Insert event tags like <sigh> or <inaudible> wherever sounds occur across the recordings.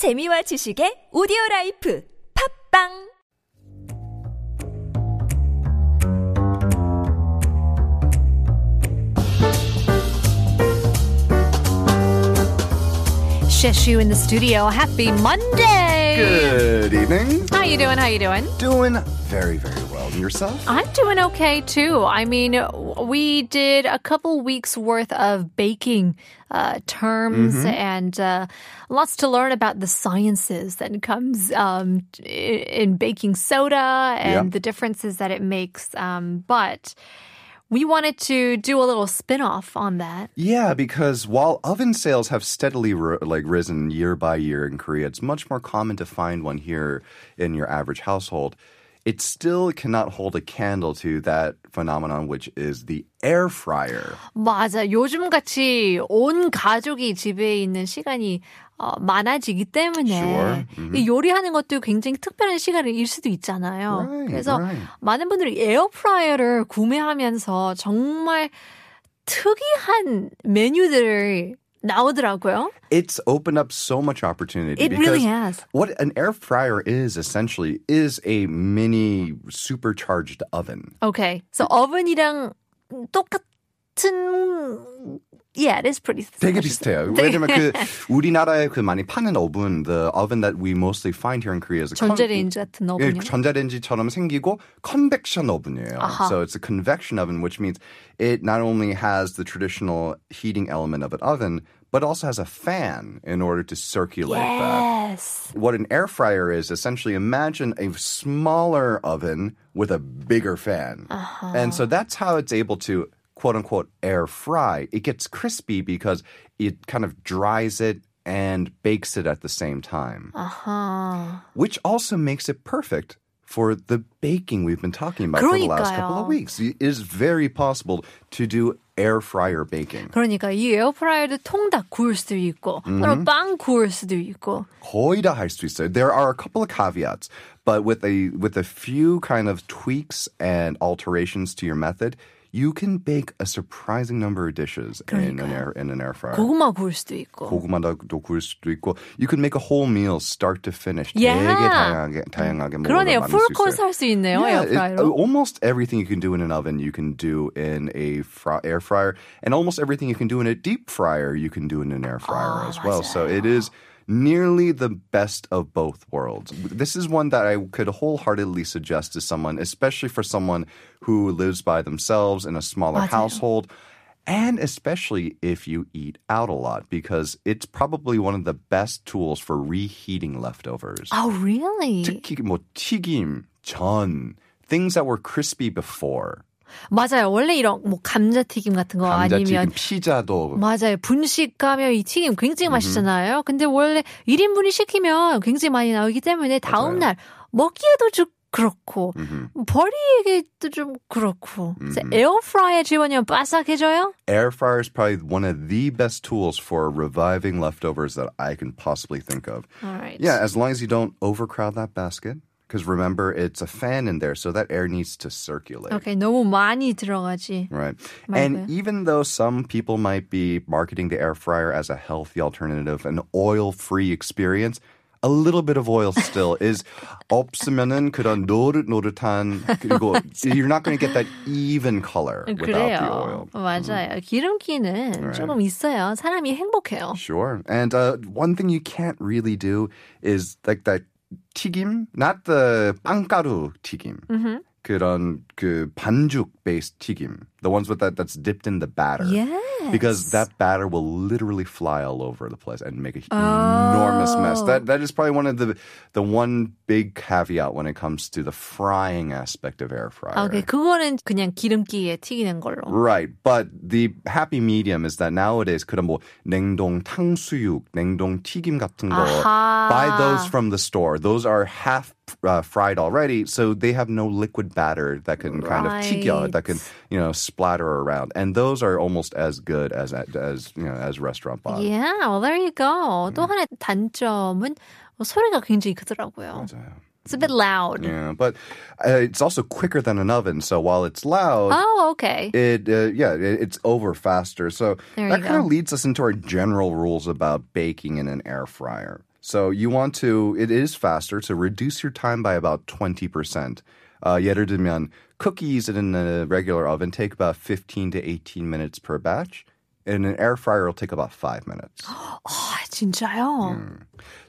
재미와 지식의 오디오 라이프 팝빵 Sheshu in the studio. Happy Monday. Good evening. How you doing? How you doing? Doing very, very well. Yourself? I'm doing okay too. I mean, we did a couple weeks worth of baking uh, terms Mm-hmm. and uh, lots to learn about the sciences that comes um, in baking soda and Yeah. the differences that it makes. Um, but we wanted to do a little spin-off on that. Yeah, because while oven sales have steadily like risen year by year in Korea, it's much more common to find one here in your average household. It still cannot hold a candle to that phenomenon, which is the air fryer. 맞아. 요즘 같이 온 가족이 집에 있는 시간이 어, 많아지기 때문에 Sure. Mm-hmm. 이 요리하는 것도 굉장히 특별한 시간일 수도 있잖아요. Right, 그래서 right. 많은 분들이 에어프라이어를 구매하면서 정말 특이한 메뉴들을 나오더라고요. It's opened up so much opportunity. It because really has. What an air fryer is essentially is a mini supercharged oven. Okay. So oven이랑 똑같 은 Yeah, it is pretty 되게 비슷해요. <laughs> 왜냐면 그 우리나라에 그 많이 파는 오븐, the oven that we mostly find here in Korea is a con- 전자레인지 같은 예, 오븐이요. 전자레인지처럼 생기고 convection 오븐이에요. 아하. So it's a convection oven, which means it not only has the traditional heating element of an oven, but also has a fan in order to circulate that. Yes. What an air fryer is essentially imagine a smaller oven with a bigger fan. Uh-huh. And so that's how it's able to quote unquote air fry. It gets crispy because it kind of dries it and bakes it at the same time, 아하. which also makes it perfect for the baking we've been talking about for the last couple 그러니까요. of weeks. It is very possible to do air fryer baking. 그러니까 이 에어프라이어도 통닭 구울 수도 있고 또는 빵 구울 수도 있고 거의 다 할 수 있어요. There are a couple of caveats, but with a with a few kind of tweaks and alterations to your method, you can bake a surprising number of dishes in an air in an air fryer. 고구마 구울 수도 있고 고구마도 구울 수도 있고, you can make a whole meal start to finish. Yeah. 되게 다양하게 다양하게 그러네요. 먹을 풀 만들 수 코스 있어요. 할 수 있네요. Yeah, it- 에어프라이어로. almost everything you can do in an oven, you can do in a fry, air fryer, and almost everything you can do in a deep fryer, you can do in an air fryer as well. So it is nearly the best of both worlds. This is one that I could wholeheartedly suggest to someone, especially for someone who lives by themselves in a smaller 맞아요. household. And especially if you eat out a lot, because it's probably one of the best tools for reheating leftovers. Oh, really? 특히 뭐 튀김, 전, things that were crispy before. 맞아요. 원래 이런 뭐 감자튀김 같은 거 아니면 감자튀김, 피자도 맞아요. 분식 가면 이 튀김 굉장히 맛있잖아요. 근데 원래 1인분이 시키면 굉장히 많이 나오기 때문에 다음 날 먹기에도 좀 그렇고 버리기에도 좀 그렇고. 에어프라이어 집어넣으면 바삭해져요? air fryer is probably one of the best tools for reviving leftovers that I can possibly think of. All right. Yeah, as long as you don't overcrowd that basket. Because remember, it's a fan in there, so that air needs to circulate. 오케이. 너무 많이 들어가지. Right. 맞아요. And even though some people might be marketing the air fryer as a healthy alternative, an oil free experience, a little bit of oil still is <laughs> 없으면은 그런 노릇노릇한 그리고 <laughs> you're not going to get that even color without the 그래요. oil. 맞아요. 기름기는 조금 있어야 사람이 행복해요. Sure. And uh, one thing you can't really do is like that 튀김, not the 빵가루 튀김. 그런 그 반죽 based 튀김. The ones with that that's dipped in the batter. Yes. Because that batter will literally fly all over the place and make an enormous mess. That that is probably one of the the one big caveat when it comes to the frying aspect of air fryer. 오케이. 그거는 그냥 기름기에 튀기는 걸로. Right, but the happy medium is that nowadays 그런 뭐 냉동 탕수육, 냉동 튀김 같은 거 아하. buy those from the store. Those are half uh, fried already, so they have no liquid batter that can kind of 튀겨, that can you know splatter around, and those are almost as good as as you know as restaurant bought. Yeah, well, there you go. 또 하나의 단점은 소리가 굉장히 크더라고요. 맞아요. It's a bit loud. Yeah, but uh, it's also quicker than an oven. So while it's loud, Oh, okay. it uh, yeah it, it's over faster so There that you kind of go. leads us into our general rules about baking in an air fryer So you want to, it is faster, to reduce your time by about 20%. Uh, 예를 들면, cookies in a regular oven take about 15 to 18 minutes per batch. In an air fryer, it'll take about five minutes. <gasps> 아, 진짜요?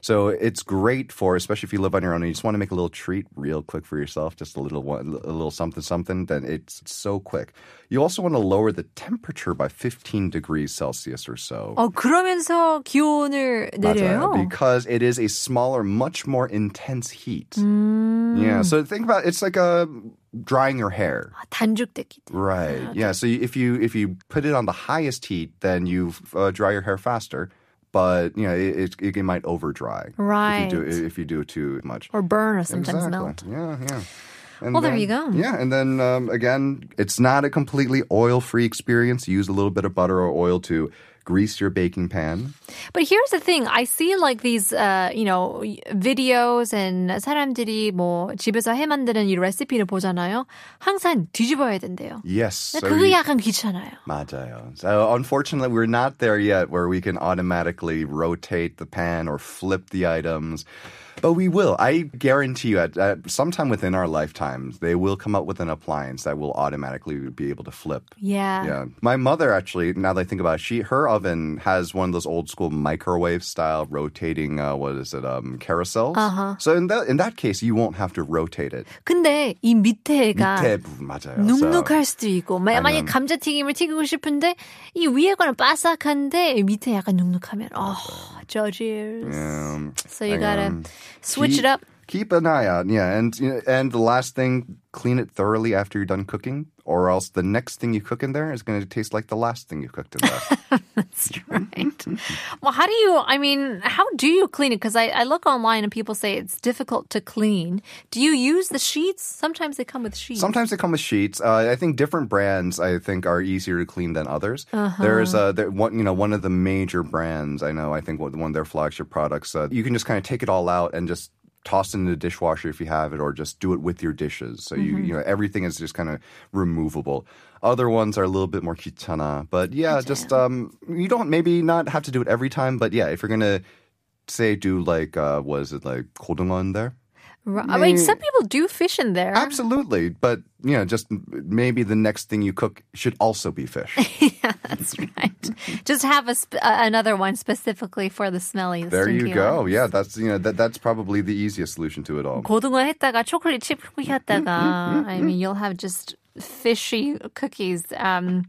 So it's great for, especially if you live on your own and you just want to make a little treat real quick for yourself, just a little one, a little something, something. Then it's so quick. You also want to lower the temperature by 15 degrees Celsius or so. 어, 그러면서 기온을 내려요? 맞아요. Because it is a smaller, much more intense heat. 음. Yeah. So think about it's like a drying your hair. 아, 단죽되기. Right. Yeah. So if you if you put it on the highest heat, then you uh, dry your hair faster. But you know it, it, it might over dry. Right. If you do if you do it too much. Or burn or sometimes exactly. melt. Yeah. Yeah. And Well, there then- you go. Yeah, and then um, again, it's not a completely oil-free experience. Use a little bit of butter or oil to grease your baking pan. But here's the thing. I see like these, uh, you know, videos and 사람들이 뭐 집에서 해 만드는 이 레시피를 보잖아요. 항상 뒤집어야 된대요. Yes. 근데 so 그게 you- 약간 귀찮아요. 맞아요. So unfortunately, we're not there yet where we can automatically rotate the pan or flip the items. But we will. I guarantee you, at, at sometime within our lifetimes, they will come up with an appliance that will automatically be able to flip. Yeah. Yeah, my mother actually. Now that I think about it, she her oven has one of those old school microwave style rotating. Uh, what is it? Um, carousels. Uh-huh. So in that in that case, you won't have to rotate it. 근데 이 밑에가 밑에 부분, 맞아요. So- 눅눅할 수도 있고 마- 만약에 아니면- 감자튀김을 튀기고 싶은데 이 위에 거는 바삭한데 이 밑에 약간 눅눅하면 어 judges Um, so you hang gotta on. switch keep, it up Keep an eye out, yeah, and you know, and the last thing, clean it thoroughly after you're done cooking, or else the next thing you cook in there is going to taste like the last thing you cooked in there. <laughs> That's right. well, how do you, I mean, how do you clean it? Because I, I look online and people say it's difficult to clean. Do you use the sheets? Sometimes they come with sheets. Sometimes they come with sheets. Uh, I think different brands, I think, are easier to clean than others. There's uh, there, one, you know, one of the major brands. I know. I think one one of their flagship products. Uh, you can just kind of take it all out and just toss it in the dishwasher if you have it, or just do it with your dishes. So you mm-hmm. you know everything is just kind of removable. Other ones are a little bit more kitana, but yeah, okay. just um, you don't maybe not have to do it every time, but yeah, if you're gonna say do like uh, was it like kodungon there? Right. I mean, some people do fish in there. Absolutely, but you know, just maybe the next thing you cook should also be fish. <laughs> yeah, that's right. Just have a sp- uh, another one specifically for the smelly. there you stinky go. ones. Yeah, that's you know that that's probably the easiest solution to it all. 고등어 했다가 초콜릿 칩 쿠키 했다가 I mean you'll have just fishy cookies. Um,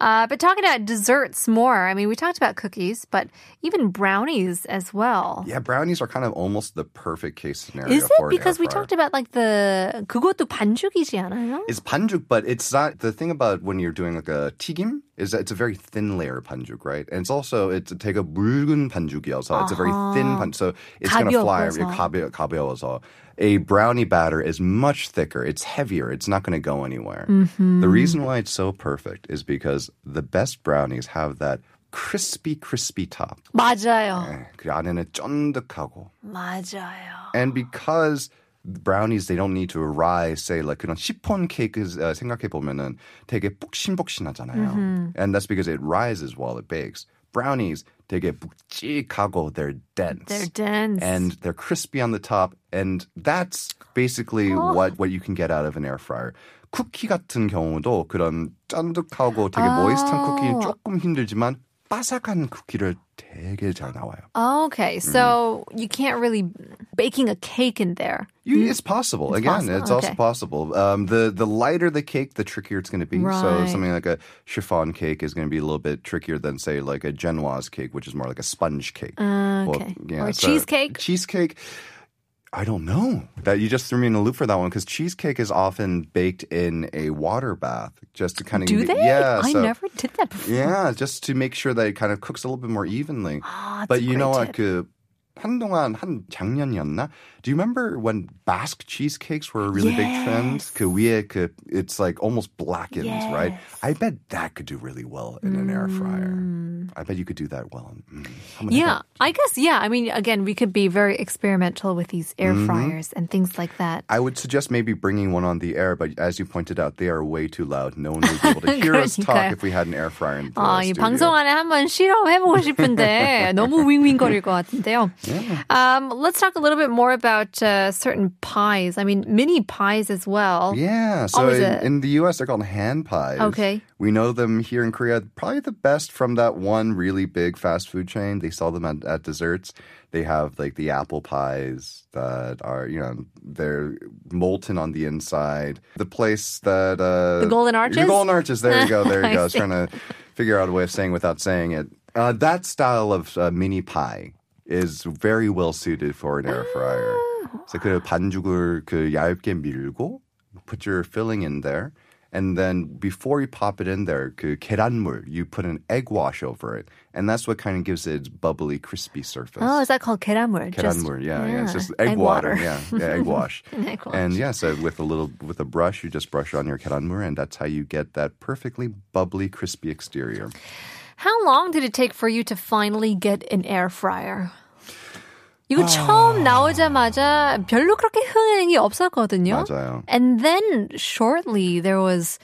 uh, but talking about desserts more, I mean we talked about cookies, but even brownies as well. Yeah, brownies are kind of almost the perfect case scenario. Is it for an because air we fryer. talked about like the 그것도 반죽이지 않아요? It's panjuk, but it's not the thing about when you're doing like a tigim is that it's a very thin layer of panjuk, right? And it's also it's a take a 붉은 반죽이어서 it's a very thin panjuk, so it's gonna fly. 가벼워서. 가벼 가벼워서. A brownie batter is much thicker. It's heavier. It's not going to go anywhere. Mm-hmm. The reason why it's so perfect is because the best brownies have that crispy, crispy top. 맞아요. 그 안에는 쫀득하고. 맞아요. And because brownies they don't need to rise say like 그런 시폰 케이크 uh, 생각해 보면은 되게 푹신푹신하잖아요. And that's because it rises while it bakes. Brownies 되게 묵직하고 they're dense. They're dense. And they're crispy on the top and that's basically what what you can get out of an air fryer. 쿠키 같은 경우도 그런 쫀득하고 되게 모이스트한 쿠키는 조금 힘들지만 바삭한 쿠키를 되게 잘 나와요. Okay, so you can't really baking a cake in there. You, it's possible. Again, possible, it's also okay. possible. Um, the the lighter the cake, the trickier it's going to be. So Right. something like a chiffon cake is going to be a little bit trickier than say like a genoise cake, which is more like a sponge cake. Uh, Well, okay. yeah, or so- cheesecake. Cheesecake. I don't know. That you just threw me in a loop for that one because cheesecake is often baked in a water bath just to kind of Do they? Yeah, I so- never did that before. yeah, just to make sure that it kind of cooks a little bit more evenly. <gasps> Ah, that's but you know what? 그 한동안 한 작년이었나? Do you remember when Basque cheesecakes were a really big trend? 그 위에 그 it's like almost blackened, right? I bet that could do really well in an air fryer. I bet you could do that well. Mm. 한번 Yeah, I guess, yeah. I mean, again, we could be very experimental with these air Mm-hmm. fryers and things like that. I would suggest maybe bringing one on the air, but as you pointed out, they are way too loud. No one would be able to <laughs> hear us talk 그러니까요. if we had an air fryer in the 아, 이 studio. 방송 안에 한번 실험해보고 싶은데 너무 윙윙거릴 것 같은데요. Um, let's talk a little bit more about uh, certain pies. I mean, mini pies as well. Yeah. So in, in the U.S., they're called hand pies. Okay. We know them here in Korea. Probably the best from that one really big fast food chain. They sell them at, at desserts. They have like the apple pies that are, you know, they're molten on the inside. The place that uh, The Golden Arches? The Golden Arches. There you go. There you <laughs> go. I was trying to figure out a way of saying without saying it. Uh, that style of uh, mini pie is very well suited for an air fryer. So 그 반죽을 그 얇게 밀고 put your filling in there. And then before you pop it in there, 그 계란물, you put an egg wash over it. And that's what kind of gives it its bubbly, crispy surface. Oh, is that called 계란물? Just- 계란물, yeah, yeah, it's just egg egg, water. water. yeah, yeah, egg wash. Egg <laughs> wash. And yeah, so with a little, with a brush, you just brush on your 계란물, and that's how you get that perfectly bubbly, crispy exterior. How long did it take for you to finally get an air fryer? 이거 아. 처음 나오자마자 별로 그렇게 흥행이 없었거든요. 맞아요. And then shortly there was,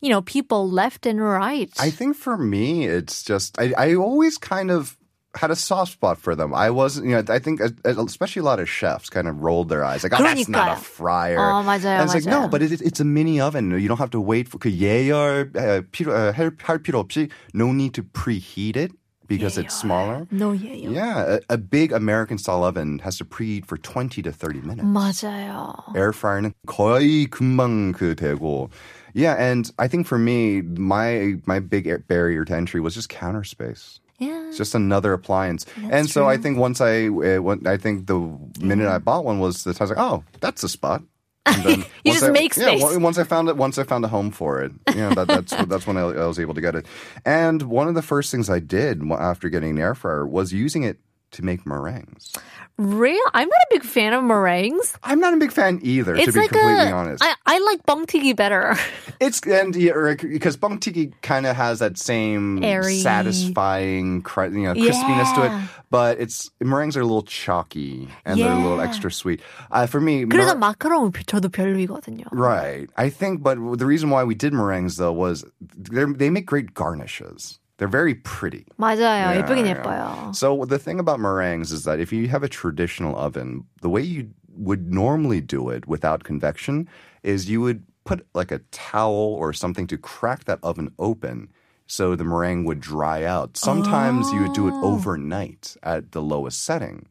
you know, people left and right. I think for me, it's just I, I always kind of had a soft spot for them. I wasn't, you know, I think uh, especially a lot of chefs kind of rolled their eyes like, oh, that's not 그러니까요. a fryer. 어, 맞아요, And it's like, no, 맞아요. but it, it's a mini oven. You don't have to wait for 그 예열 어, 필요 어, 할, 할 필요 없이 no need to preheat it because it's smaller. no, yeah, yeah. Yeah, a, a big American style oven has to preheat for 20 to 30 minutes. 맞아요. air fryer는 거의 금방 그 되고. Yeah, and I think for me, my my big air- barrier to entry was just counter space. Yeah. It's just another appliance. and so I think once I, uh, when, I think the minute I bought one was that I was like, oh, that's a spot. <laughs> And then You just I, make space. on- once I found it, once I found a home for it, you know, that, that's that's when I, I was able to get it. And one of the first things I did after getting an air fryer was using it to make meringues. Real? I'm not a big fan of meringues. I'm not a big fan either, to It's be like completely a. honest. I, I like bongtiki better. <laughs> It's and yeah, or- because bong tiki kind of has that same Airy. satisfying, cri- you know, crispiness to it. Yeah. But it's meringues are a little chalky and they're a little Yeah. extra sweet. Uh, for me, 그래서 mer- 마카롱 저도 별로이거든요. right? I think, but the reason why we did meringues though was they they make great garnishes. They're very pretty. 맞아요. Yeah, 예쁘긴 yeah. 예뻐요. So the thing about meringues is that if you have a traditional oven, the way you would normally do it without convection is you would put like a towel or something to crack that oven open so the meringue would dry out. Sometimes you would do it overnight at the lowest setting.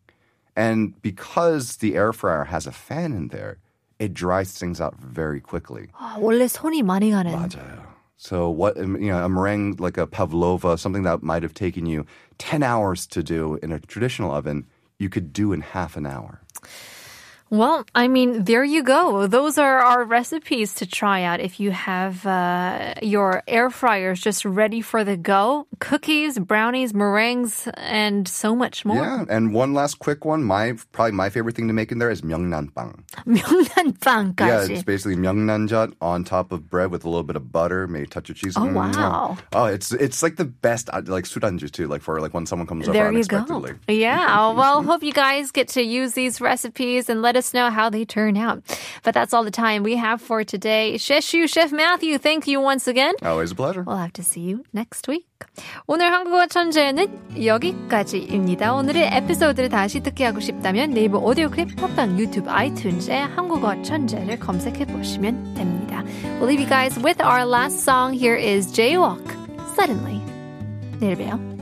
And because the air fryer has a fan in there, it dries things out very quickly. 아, 원래 손이 많이 가는. 맞아요. So what um, you know, a meringue like a pavlova, something that might have taken you ten hours to do in a traditional oven, you could do in half an hour. Well, I mean, there you go. Those are our recipes to try out if you have uh, your air fryers just ready for the go. Cookies, brownies, meringues, and so much more. Yeah, and one last quick one. My probably my favorite thing to make in there is myeongnanbang. <laughs> myeongnanbang까지. Yeah, it's basically myeongnanjat on top of bread with a little bit of butter, maybe touch of cheese. Oh mm-hmm. wow! Oh, it's it's like the best uh, like sudanju too. Like for like when someone comes there over you unexpectedly. Go. Yeah. <laughs> well, hope you guys get to use these recipes and let us know how they turn out. But that's all the time we have for today. Sheshu, Chef Matthew, thank you once again. Always a pleasure. We'll have to see you next week. 오늘 한국어 천재는 여기까지입니다. 오늘의 에피소드를 다시 듣기 하고 싶다면 네이버 오디오 클립 팟빵 유튜브 아이튠즈에 한국어 천재를 검색해 보시면 됩니다. We'll leave you guys with our last song. Here is Jaywalk. Suddenly. 내일 봬요.